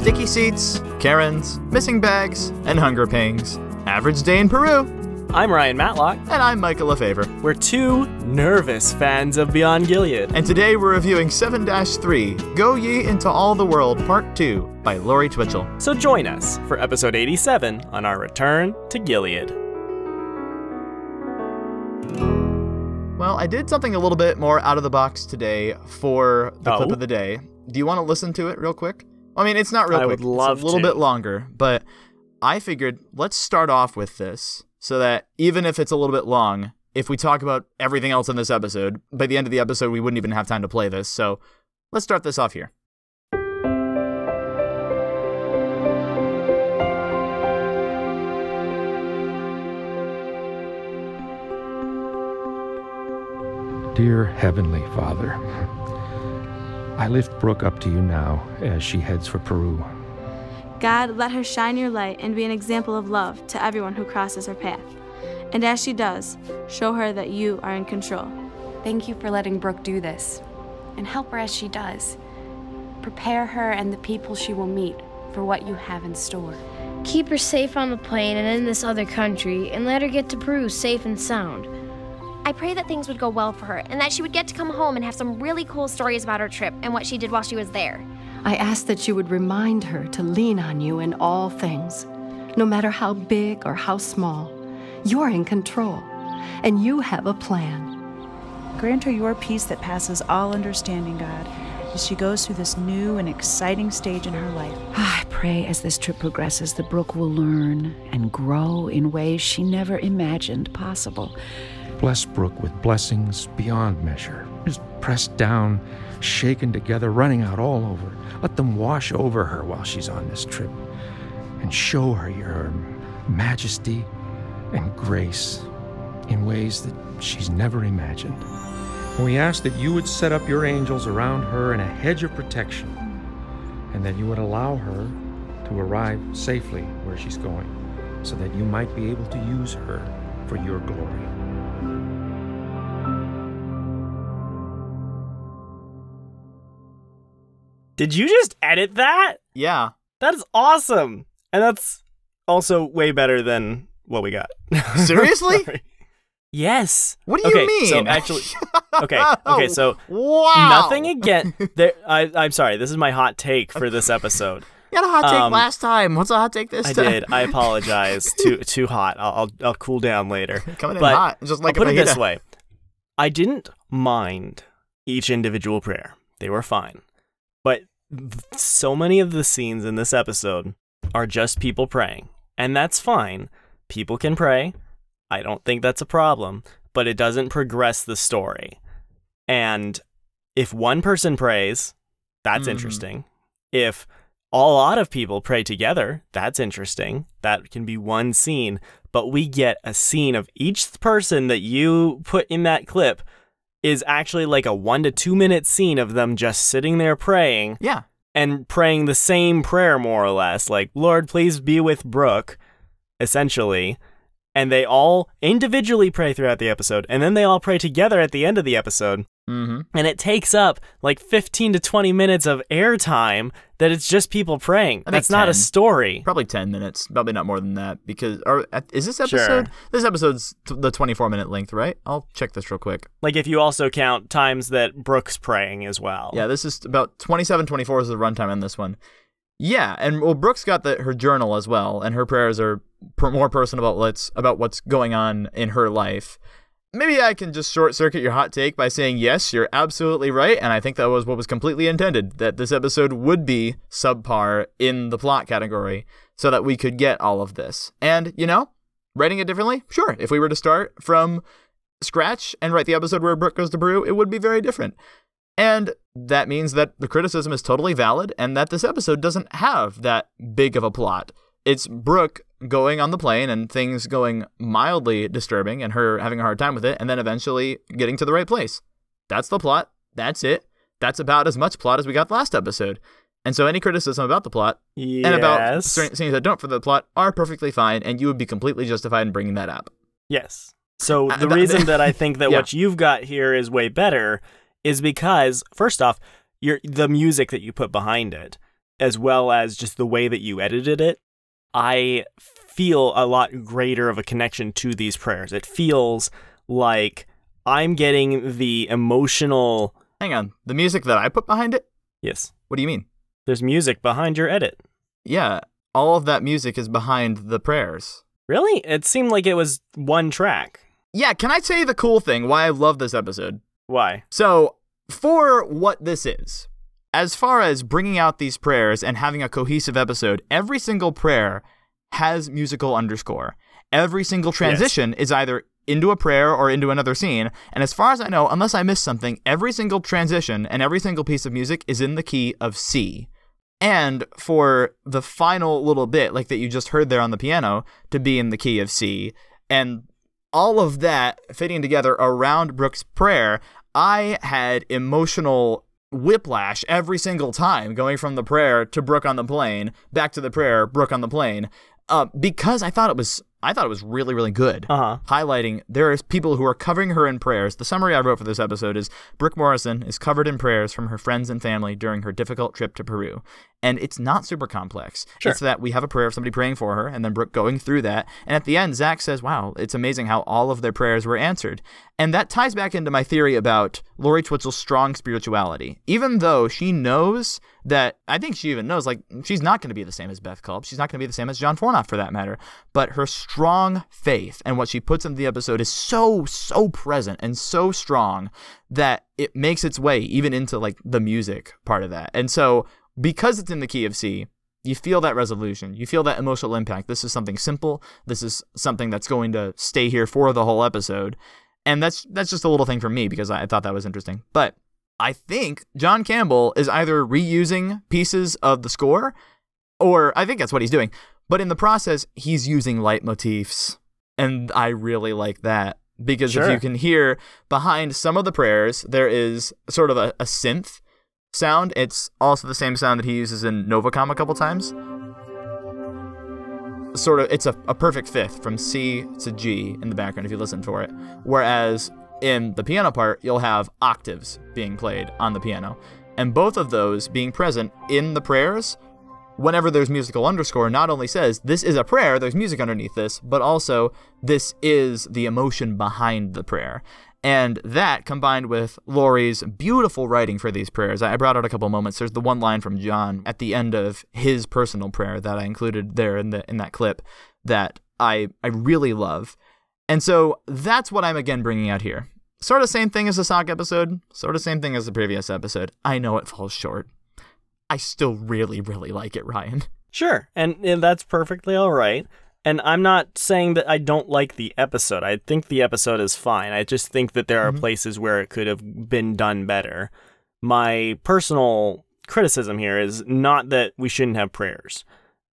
sticky seats, Karens, missing bags, and hunger pangs. Average day in Peru. I'm Ryan Matlock. And I'm Michael LaFaver. We're two nervous fans of Beyond Gilead. And today we're reviewing 7 3 Go Ye Into All the World Part 2 by Lori Twichell. So join us for episode 87 on our return to Gilead. Well, I did something a little bit more out of the box today for the Oh? clip of the day. Do you want to listen to it real quick? I mean, it's not real I quick. would love it's a little to. bit longer, but I figured let's start off with this so that even if it's a little bit long, if we talk about everything else in this episode, by the end of the episode, we wouldn't even have time to play this. So let's start this off here. Dear Heavenly Father, I lift Brooke up to you now as she heads for Peru. God, let her shine your light and be an example of love to everyone who crosses her path. And as she does, show her that you are in control. Thank you for letting Brooke do this and help her as she does. Prepare her and the people she will meet for what you have in store. Keep her safe on the plane and in this other country, and let her get to Peru safe and sound. I pray that things would go well for her and that she would get to come home and have some really cool stories about her trip and what she did while she was there. I ask that you would remind her to lean on you in all things, no matter how big or how small. You're in control, and you have a plan. Grant her your peace that passes all understanding, God, as she goes through this new and exciting stage in her life. Ah, I pray as this trip progresses, the Brooke will learn and grow in ways she never imagined possible. Bless Brooke with blessings beyond measure, just pressed down, shaken together, running out all over. Let them wash over her while she's on this trip, and show her your majesty and grace in ways that she's never imagined. And we ask that you would set up your angels around her in a hedge of protection, and that you would allow her to arrive safely where she's going, so that you might be able to use her for your glory. Did you just edit that? Yeah. That is awesome. And that's also way better than what we got. Seriously? Yes. What do you okay, mean? So actually, okay, okay. So wow. nothing again. There, I, I'm sorry. This is my hot take for this episode. You had a hot take Um, last time. What's a hot take this I time? I did. I apologize. too too hot. I'll I'll, I'll cool down later. Coming in hot, just like I'll put it this way: I didn't mind each individual prayer; they were fine. But so many of the scenes in this episode are just people praying, and that's fine. People can pray. I don't think that's a problem, but it doesn't progress the story. And if one person prays, that's Mhm. interesting. If a lot of people pray together, that's interesting. That can be one scene, but we get a scene of each person that you put in that clip is actually like a one to two minute scene of them just sitting there praying Yeah. and praying the same prayer more or less like lord please be with brooke essentially and they all individually pray throughout the episode and then they all pray together at the end of the episode Mm-hmm. and it takes up like 15 to 20 minutes of airtime that it's just people praying that's not a story Probably 10 minutes. Probably not more than that. Because, or is this episode? Sure. This episode's t- the 24 minute length, right? I'll check this real quick. like if you also count times that brooke's praying as well Yeah, this is about 27, 24 is the runtime on this one. Yeah, and well, Brooke's got the, her journal as well, and her prayers are per, more personal about what's about what's going on in her life. Maybe I can just short circuit your hot take by saying yes, you're absolutely right, and I think that was what was completely intended that this episode would be subpar in the plot category, so that we could get all of this. And you know, writing it differently, sure. If we were to start from scratch and write the episode where Brooke goes to Peru, it would be very different. And that means that the criticism is totally valid and that this episode doesn't have that big of a plot. It's Brooke going on the plane and things going mildly disturbing and her having a hard time with it and then eventually getting to the right place. That's the plot. That's it. That's about as much plot as we got last episode. And so any criticism about the plot yes. and about certain scenes that don't for the plot are perfectly fine and you would be completely justified in bringing that up. Yes. So Uh, the reason that I think that Yeah. what you've got here is way better is because first off, your the music that you put behind it. as well as just the way that you edited it, I feel a lot greater of a connection to these prayers. It feels like I'm getting the emotional. Hang on. The music that I put behind it? Yes. What do you mean? There's music behind your edit. Yeah. All of that music is behind the prayers. Really? It seemed like it was one track. Yeah, can I say the cool thing why I love this episode? Why? So, for what this is, as far as bringing out these prayers and having a cohesive episode, every single prayer has musical underscore. Every single transition yes. is either into a prayer or into another scene. And as far as I know, unless I miss something, every single transition and every single piece of music is in the key of C. And for the final little bit, like that you just heard there on the piano, to be in the key of C. And all of that fitting together around Brooke's prayer, I had emotional whiplash every single time going from the prayer to Brooke on the plane, back to the prayer, Brooke on the plane, uh, because I thought it was I thought it was really, really good. Uh-huh. Highlighting there is people who are covering her in prayers. The summary I wrote for this episode is Brooke Morrison is covered in prayers from her friends and family during her difficult trip to Peru. And it's not super complex. Sure. It's that we have a prayer of somebody praying for her, and then Brooke going through that. And at the end, Zach says, Wow, it's amazing how all of their prayers were answered. And that ties back into my theory about Lori Twichell's strong spirituality. Even though she knows that, I think she even knows, like, she's not going to be the same as Beth Culp. She's not going to be the same as John Fornoff for that matter. But her strong faith and what she puts into the episode is so, so present and so strong that it makes its way even into like the music part of that. And so because it's in the key of C, you feel that resolution. You feel that emotional impact. This is something simple. This is something that's going to stay here for the whole episode. And that's that's just a little thing for me because I, I thought that was interesting. But I think John Campbell is either reusing pieces of the score or I think that's what he's doing. But in the process, he's using leitmotifs. And I really like that because Sure. if you can hear behind some of the prayers, there is sort of a, a synth sound. It's also the same sound that he uses in Novacom a couple times. Sort of, it's a, a perfect fifth from C to G in the background if you listen for it. Whereas in the piano part, you'll have octaves being played on the piano. And both of those being present in the prayers whenever there's musical underscore not only says this is a prayer, there's music underneath this, but also this is the emotion behind the prayer. And that combined with Lori's beautiful writing for these prayers, I brought out a couple moments. There's the one line from John at the end of his personal prayer that I included there in the in that clip that I I really love. And so that's what I'm again bringing out here. Sort of same thing as the sock episode, sort of same thing as the previous episode. I know it falls short. I still really, really like it, Ryan. Sure, and, and that's perfectly all right. And I'm not saying that I don't like the episode. I think the episode is fine. I just think that there are Mhm. places where it could have been done better. My personal criticism here is not that we shouldn't have prayers,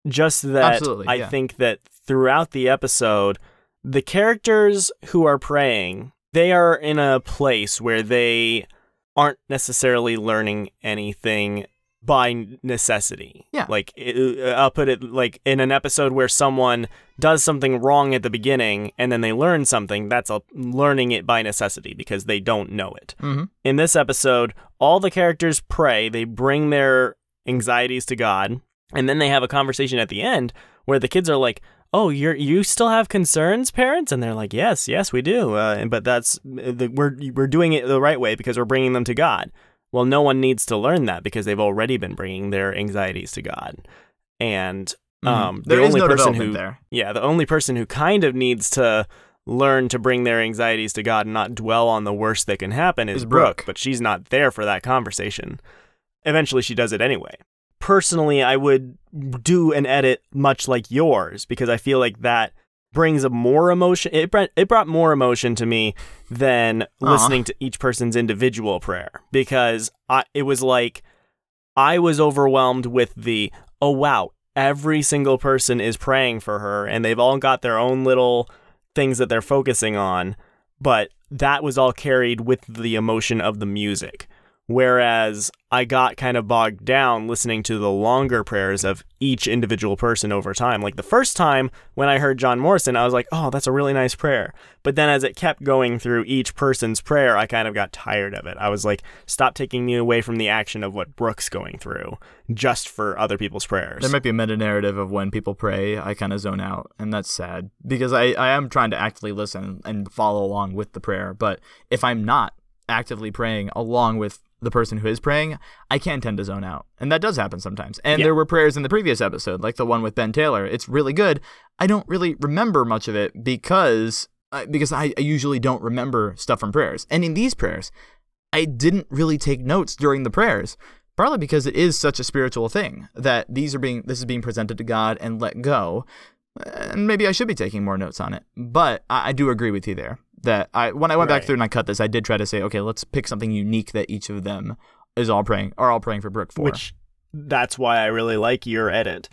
just that Absolutely, I yeah. think that throughout the episode, the characters who are praying, they are in a place where they aren't necessarily learning anything by necessity. Yeah. Like it, I'll put it like in an episode where someone does something wrong at the beginning and then they learn something, that's a learning it by necessity because they don't know it. Mhm. In this episode, all the characters pray, they bring their anxieties to God, and then they have a conversation at the end where the kids are like, "Oh, you're you still have concerns, parents?" And they're like, "Yes, yes, we do." Uh, and- but that's the, we're we're doing it the right way because we're bringing them to God. Well, no one needs to learn that because they've already been bringing their anxieties to God, and Mhm. um, There the is only no person who there. yeah, the only person who kind of needs to learn to bring their anxieties to God and not dwell on the worst that can happen is Is Brooke, Brooke. but she's not there for that conversation. Eventually, she does it anyway. Personally, I would do an edit much like yours because I feel like that brings a more emotion. It brought, it brought more emotion to me than Aw. listening to each person's individual prayer because I, it was like I was overwhelmed with the oh wow, every single person is praying for her and they've all got their own little things that they're focusing on, but that was all carried with the emotion of the music. Whereas I got kind of bogged down listening to the longer prayers of each individual person over time. Like the first time when I heard John Morrison, I was like, oh, that's a really nice prayer. But then as it kept going through each person's prayer, I kind of got tired of it. I was like, stop taking me away from the action of what Brooke's going through just for other people's prayers. There might be a meta narrative of when people pray, I kind of zone out, and that's sad because I, I am trying to actively listen and follow along with the prayer. But if I'm not actively praying along with the person who is praying, I can tend to zone out. And that does happen sometimes. And Yeah. there were prayers in the previous episode, like the one with Ben Taylor. It's really good. I don't really remember much of it because uh, because I, I usually don't remember stuff from prayers. And in these prayers, I didn't really take notes during the prayers. Partly because it is such a spiritual thing that these are being this is being presented to God and let go. And maybe I should be taking more notes on it. But I, I do agree with you there that I when I went back through and I cut this, I did try to say, okay, let's pick something unique that each of them is all praying are all praying for Brooke for. Which that's why I really like your edit.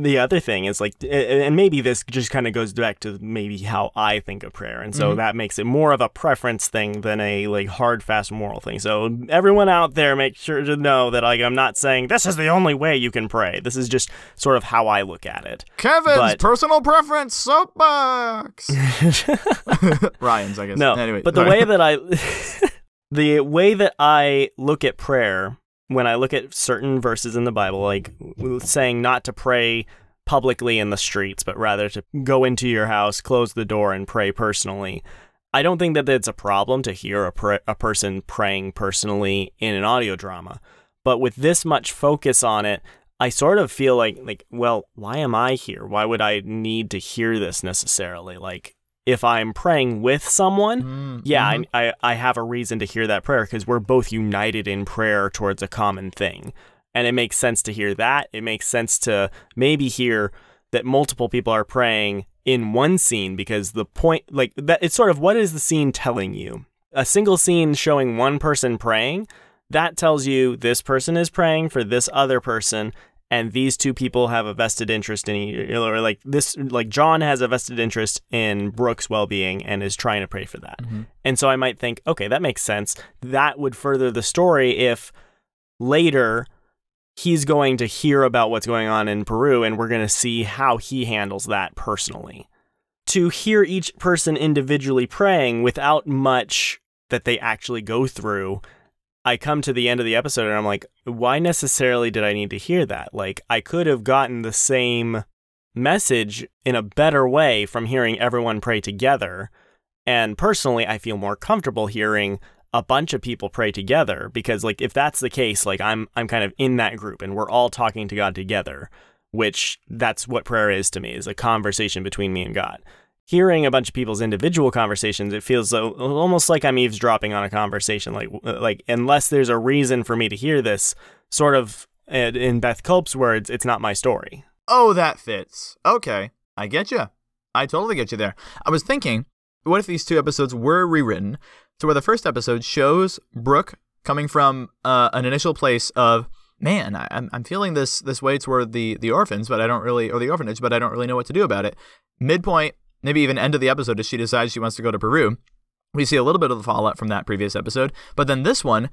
The other thing is like, and maybe this just kind of goes back to maybe how I think of prayer, and so Mhm. that makes it more of a preference thing than a like hard, fast moral thing. So everyone out there, make sure to know that like I'm not saying this is the only way you can pray. This is just sort of how I look at it. Kevin's but- personal preference soapbox. Ryan's, I guess. No, anyway, but the way that I, the way that I look at prayer when I look at certain verses in the Bible, like saying not to pray publicly in the streets, but rather to go into your house, close the door, and pray personally. I don't think that it's a problem to hear a, pra- a person praying personally in an audio drama, but with this much focus on it, I sort of feel like like well, why am I here? Why would I need to hear this necessarily? Like if I'm praying with someone, Mm, yeah, mhm. I, I I have a reason to hear that prayer because we're both united in prayer towards a common thing. And it makes sense to hear that. It makes sense to maybe hear that multiple people are praying in one scene because the point like that it's sort of what is the scene telling you? A single scene showing one person praying, that tells you this person is praying for this other person and these two people have a vested interest in or like this like John has a vested interest in Brooke's well-being and is trying to pray for that. Mm-hmm. And so I might think, okay, that makes sense. That would further the story if later he's going to hear about what's going on in Peru and we're going to see how he handles that personally. To hear each person individually praying without much that they actually go through, I come to the end of the episode and I'm like, why necessarily did I need to hear that? Like, I could have gotten the same message in a better way from hearing everyone pray together. And personally, I feel more comfortable hearing a bunch of people pray together because like if that's the case, like I'm I'm kind of in that group and we're all talking to God together, which that's what prayer is to me, is a conversation between me and God. Hearing a bunch of people's individual conversations, it feels so, almost like I'm eavesdropping on a conversation. Like, like unless there's a reason for me to hear this, sort of in Beth Culp's words, it's not my story. Oh, that fits. Okay, I get you. I totally get you there. I was thinking, what if these two episodes were rewritten to where the first episode shows Brooke coming from uh, an initial place of, man, I, I'm I'm feeling this this way toward the the orphans, but I don't really or the orphanage, but I don't really know what to do about it. Midpoint, maybe even end of the episode, as she decides she wants to go to Peru. We see a little bit of the fallout from that previous episode, but then this one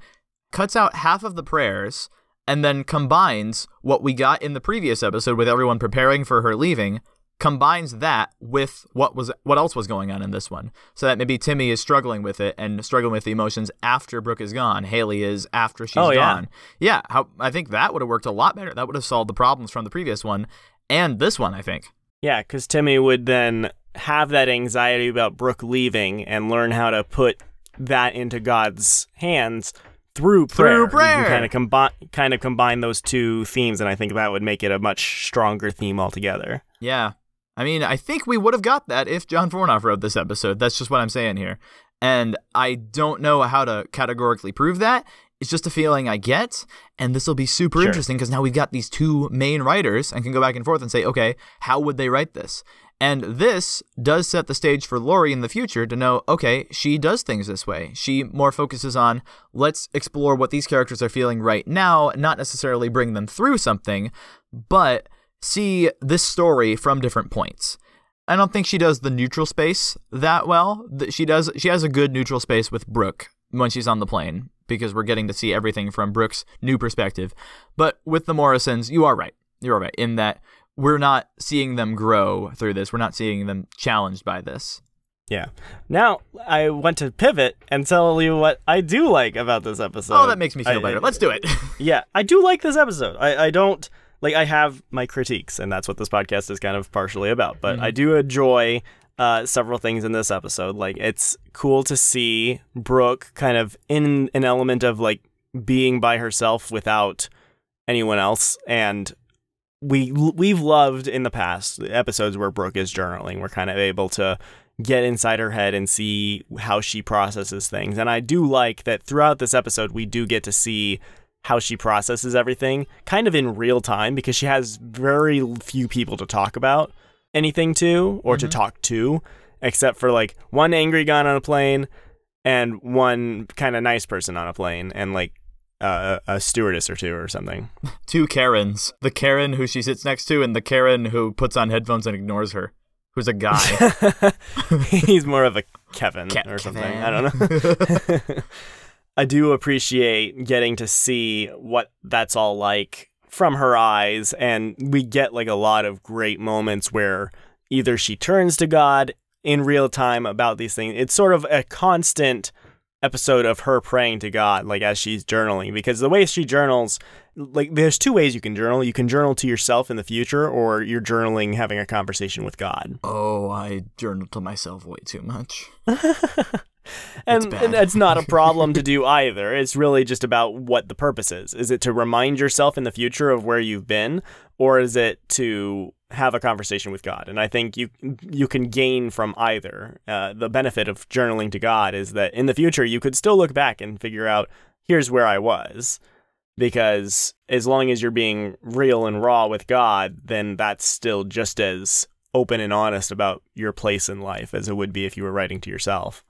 cuts out half of the prayers and then combines what we got in the previous episode with everyone preparing for her leaving combines that with what was what else was going on in this one so that maybe timmy is struggling with it and struggling with the emotions after brooke is gone haley is after she's Oh, yeah. gone yeah how i think that would have worked a lot better that would have solved the problems from the previous one and this one i think Yeah, because Timmy would then have that anxiety about Brooke leaving and learn how to put that into God's hands through prayer. Through prayer. kind of combine, kind of combine those two themes, and I think that would make it a much stronger theme altogether. Yeah. I mean, I think we would have got that if John Fornoff wrote this episode. That's just what I'm saying here. And I don't know how to categorically prove that. It's just a feeling I get. And this will be super Sure. interesting because now we've got these two main writers and can go back and forth and say, okay, how would they write this? And this does set the stage for Lori in the future to know, okay, she does things this way. She more focuses on let's explore what these characters are feeling right now, not necessarily bring them through something, but see this story from different points. I don't think she does the neutral space that well. She does. She has a good neutral space with Brooke when she's on the plane because we're getting to see everything from Brooke's new perspective. But with the Morrisons, you are right. You're right in that we're not seeing them grow through this. We're not seeing them challenged by this. Yeah. Now I want to pivot and tell you what I do like about this episode. Oh, that makes me feel I- better. Let's do it. yeah, I do like this episode. I, I don't like I have my critiques, and that's what this podcast is kind of partially about. But mm-hmm. I do enjoy uh, several things in this episode. Like it's cool to see Brooke kind of in an element of like being by herself without anyone else, and we we've loved in the past episodes where Brooke is journaling. We're kind of able to get inside her head and see how she processes things. And I do like that throughout this episode we do get to see how she processes everything kind of in real time because she has very few people to talk about anything to or to talk to except for like one angry guy on a plane and one kind of nice person on a plane and like uh, a stewardess or two or something. Two Karens. The Karen who she sits next to and the Karen who puts on headphones and ignores her. Who's a guy. He's more of a Kevin Ke- or something. Kevin. I don't know. I do appreciate getting to see what that's all like from her eyes, and we get like a lot of great moments where either she turns to God in real time about these things. It's sort of a constant episode of her praying to God, like as she's journaling, because the way she journals, like there's two ways you can journal. You can journal to yourself in the future, or you're journaling having a conversation with God. oh, I journal to myself way too much. and, and it's not a problem to do either. It's really just about what the purpose is. Is it to remind yourself in the future of where you've been, or is it to have a conversation with God? And I think you you can gain from either. Uh, the benefit of journaling to God is that in the future you could still look back and figure out here's where I was. Because as long as you're being real and raw with God, then that's still just as open and honest about your place in life as it would be if you were writing to yourself.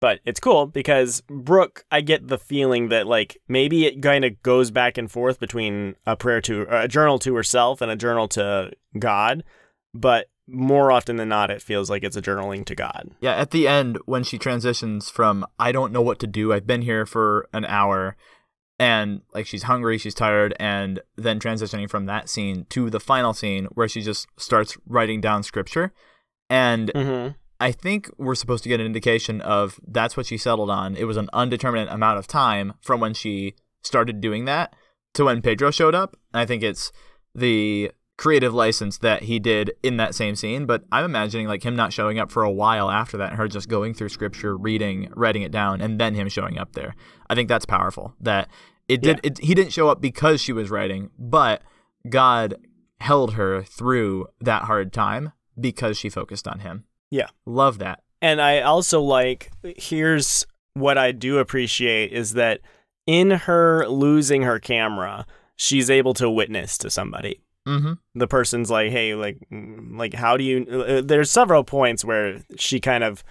But it's cool because Brooke, I get the feeling that like maybe it kind of goes back and forth between a prayer to a journal to herself and a journal to God, but more often than not, it feels like it's a journaling to God. Yeah, at the end, when she transitions from I don't know what to do, I've been here for an hour, and like she's hungry, she's tired, and then transitioning from that scene to the final scene where she just starts writing down scripture. And Mm-hmm. I think we're supposed to get an indication of that's what she settled on. It was an undeterminate amount of time from when she started doing that to when Pedro showed up. And I think it's the creative license that he did in that same scene, but I'm imagining like him not showing up for a while after that, and her just going through scripture, reading, writing it down, and then him showing up there. I think that's powerful. That it did. It, he didn't show up because she was writing, but God held her through that hard time because she focused on him. Yeah. Love that. And I also like, here's what I do appreciate is that in her losing her camera, she's able to witness to somebody. Mm-hmm. the person's like, hey, like, like, how do you? Uh, there's several points where she kind of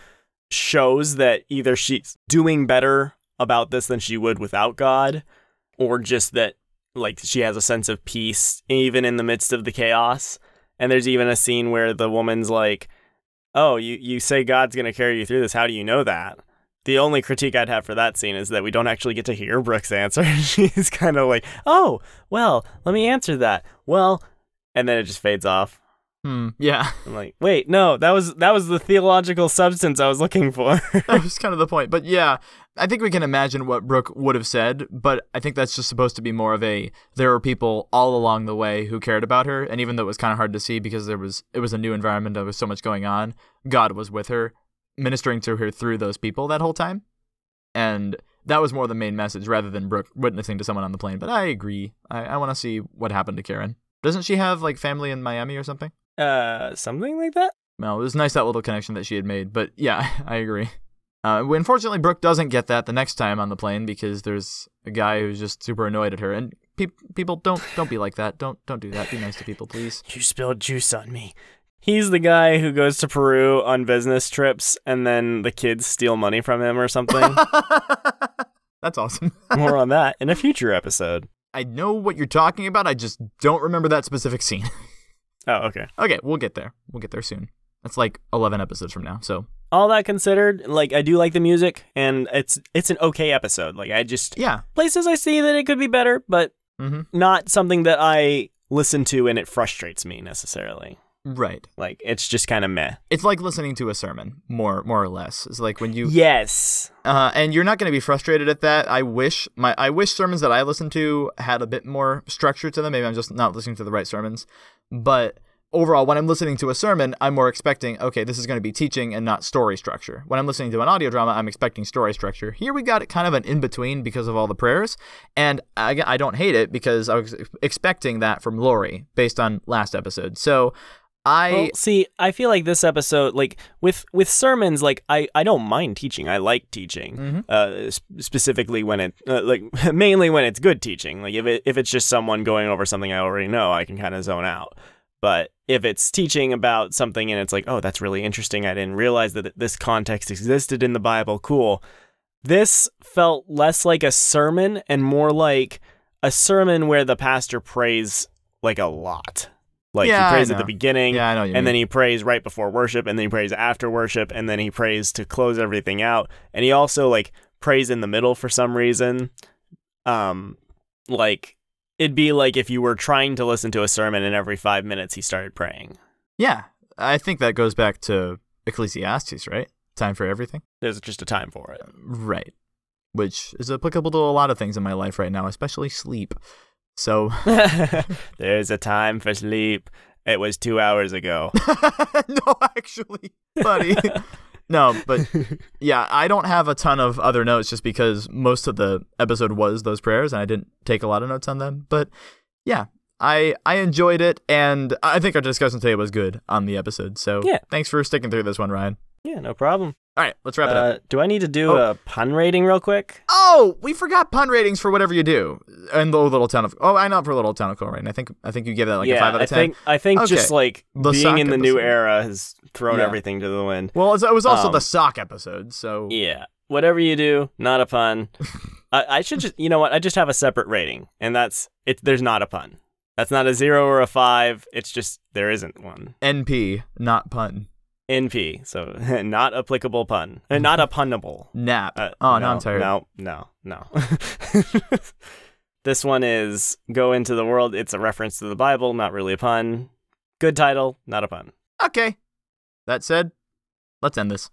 shows that either she's doing better about this than she would without God, or just that like she has a sense of peace even in the midst of the chaos. And there's even a scene where the woman's like, "Oh, you you say God's gonna carry you through this? How do you know that?" The only critique I'd have for that scene is that we don't actually get to hear Brooke's answer. She's kind of like, "Oh, well, let me answer that." Well, and then it just fades off. Hmm. Yeah. I'm like, "Wait, no, that was that was the theological substance I was looking for." that was kind of the point. But yeah, I think we can imagine what Brooke would have said, but I think that's just supposed to be more of a there were people all along the way who cared about her, and even though it was kind of hard to see because there was it was a new environment, there was so much going on, God was with her, ministering to her through those people that whole time. And that was more the main message rather than Brooke witnessing to someone on the plane. But I agree. I, I want to see what happened to Karen. Doesn't she have like family in Miami or something? Uh, something like that. No, it was nice that little connection that she had made. But yeah, I agree. Uh, unfortunately, Brooke doesn't get that the next time on the plane because there's a guy who's just super annoyed at her. And pe- people don't don't be like that. Don't don't do that. Be nice to people, please. You spilled juice on me. He's the guy who goes to Peru on business trips and then the kids steal money from him or something. That's awesome. More on that in a future episode. I know what you're talking about. I just don't remember that specific scene. Oh, okay. okay, we'll get there. We'll get there soon. That's like 11 episodes from now, so all that considered, like I do like the music, and it's it's an okay episode. Like I just Yeah. places I see that it could be better, but Mhm. not something that I listen to and it frustrates me necessarily. Right. Like it's just kind of meh. It's like listening to a sermon, more more or less. It's like when you Yes. uh, and you're not going to be frustrated at that. I wish my I wish sermons that I listen to had a bit more structure to them. Maybe I'm just not listening to the right sermons. But overall, when I'm listening to a sermon, I'm more expecting okay, this is going to be teaching and not story structure. When I'm listening to an audio drama, I'm expecting story structure. Here we got kind of an in between because of all the prayers, and I, I don't hate it because I was expecting that from Lori based on last episode. So. I Well, see, I feel like this episode, like with with sermons, like I I don't mind teaching. I like teaching, Mm-hmm. uh, sp- specifically when it uh, like mainly when it's good teaching. Like if it if it's just someone going over something I already know, I can kind of zone out. But if it's teaching about something and it's like, oh, that's really interesting. I didn't realize that this context existed in the Bible. Cool. This felt less like a sermon and more like a sermon where the pastor prays like a lot. Like Yeah, he prays at the beginning, Yeah, I know and then he prays right before worship, and then he prays after worship, and then he prays to close everything out. And he also like prays in the middle for some reason. Um, like it'd be like if you were trying to listen to a sermon, and every five minutes he started praying. yeah, I think that goes back to Ecclesiastes, right? Time for everything. There's just a time for it. Right. Which is applicable to a lot of things in my life right now, especially sleep. So, There's a time for sleep. It was two hours ago. no, actually, buddy. no, but yeah, I don't have a ton of other notes just because most of the episode was those prayers and I didn't take a lot of notes on them. But yeah, I I enjoyed it and I think our discussion today was good on the episode. So, Yeah. thanks for sticking through this one, Ryan. Yeah, no problem. All right, let's wrap it up. Uh, do I need to do Oh. a pun rating real quick? Oh, we forgot pun ratings for whatever you do in the little town of. Oh, I know for little town of Coleraine. I think I think you gave that like yeah, a five out of ten. I think I think Okay. just like The being in the new era has thrown Yeah. everything to the wind. Well, it was also Um, the sock episode, so Yeah, whatever you do, not a pun. I, I should just, you know what? I just have a separate rating, and that's it. There's not a pun. That's not a zero or a five. It's just there isn't one. NP, not pun. NP, so not applicable pun, Uh, not a punnable. Nap. Uh, oh, no, I'm tired. No, no, no. this one is Go Into the World. It's a reference to the Bible, not really a pun. Good title, not a pun. Okay. That said, let's end this.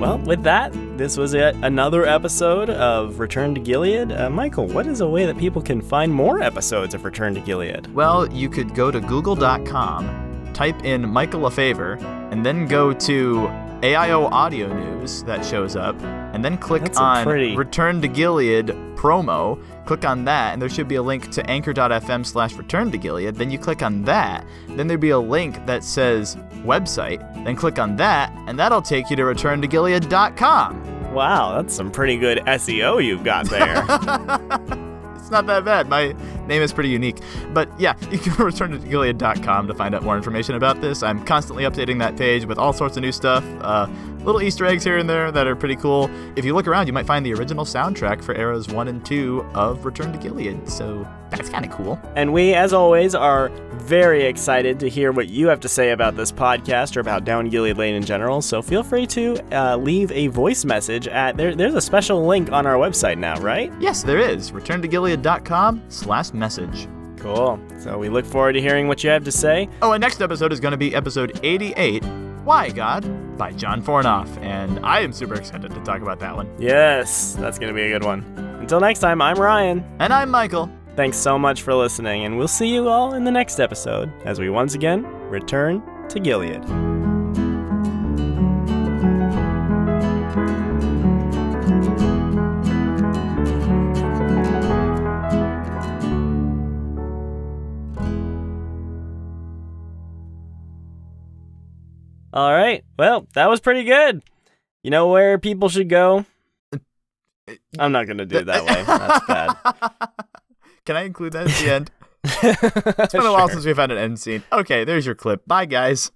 Well, with that, this was it. Another episode of Return to Gilead. Uh, Michael, what is a way that people can find more episodes of Return to Gilead? Well, you could go to google.com, type in Michael LaFaver, and then go to AIO Audio News that shows up, and then click That's on pretty- Return to Gilead promo. Click on that, and there should be a link to anchor.fm slash return to Gilead. Then you click on that. Then there'd be a link that says website. Then click on that, and that'll take you to returntogilead.com. Wow, that's some pretty good SEO you've got there. It's not that bad. My name is pretty unique. But yeah, you can return to gilead.com to find out more information about this. I'm constantly updating that page with all sorts of new stuff, uh, little Easter eggs here and there that are pretty cool. If you look around, you might find the original soundtrack for eras 1 and 2 of Return to Gilead, so that's kind of cool. and we, as always, are very excited to hear what you have to say about this podcast or about Down Gilead Lane in general. So feel free to uh, leave a voice message at there. There's a special link on our website now, right? Yes, there is. Return to Returntogilead.com slash message. Cool. So we look forward to hearing what you have to say. Oh, and next episode is going to be episode 88, Why God? by John Fornoff, and I am super excited to talk about that one. Yes, that's going to be a good one. Until next time, I'm Ryan. And I'm Michael. Thanks so much for listening, and we'll see you all in the next episode as we once again return to Gilead. All right. Well, that was pretty good. You know where people should go? Uh, I'm not going to do it that way. That's bad. Can I include that at the end? It's been a while since we've had an end scene. Okay, there's your clip. Bye, guys.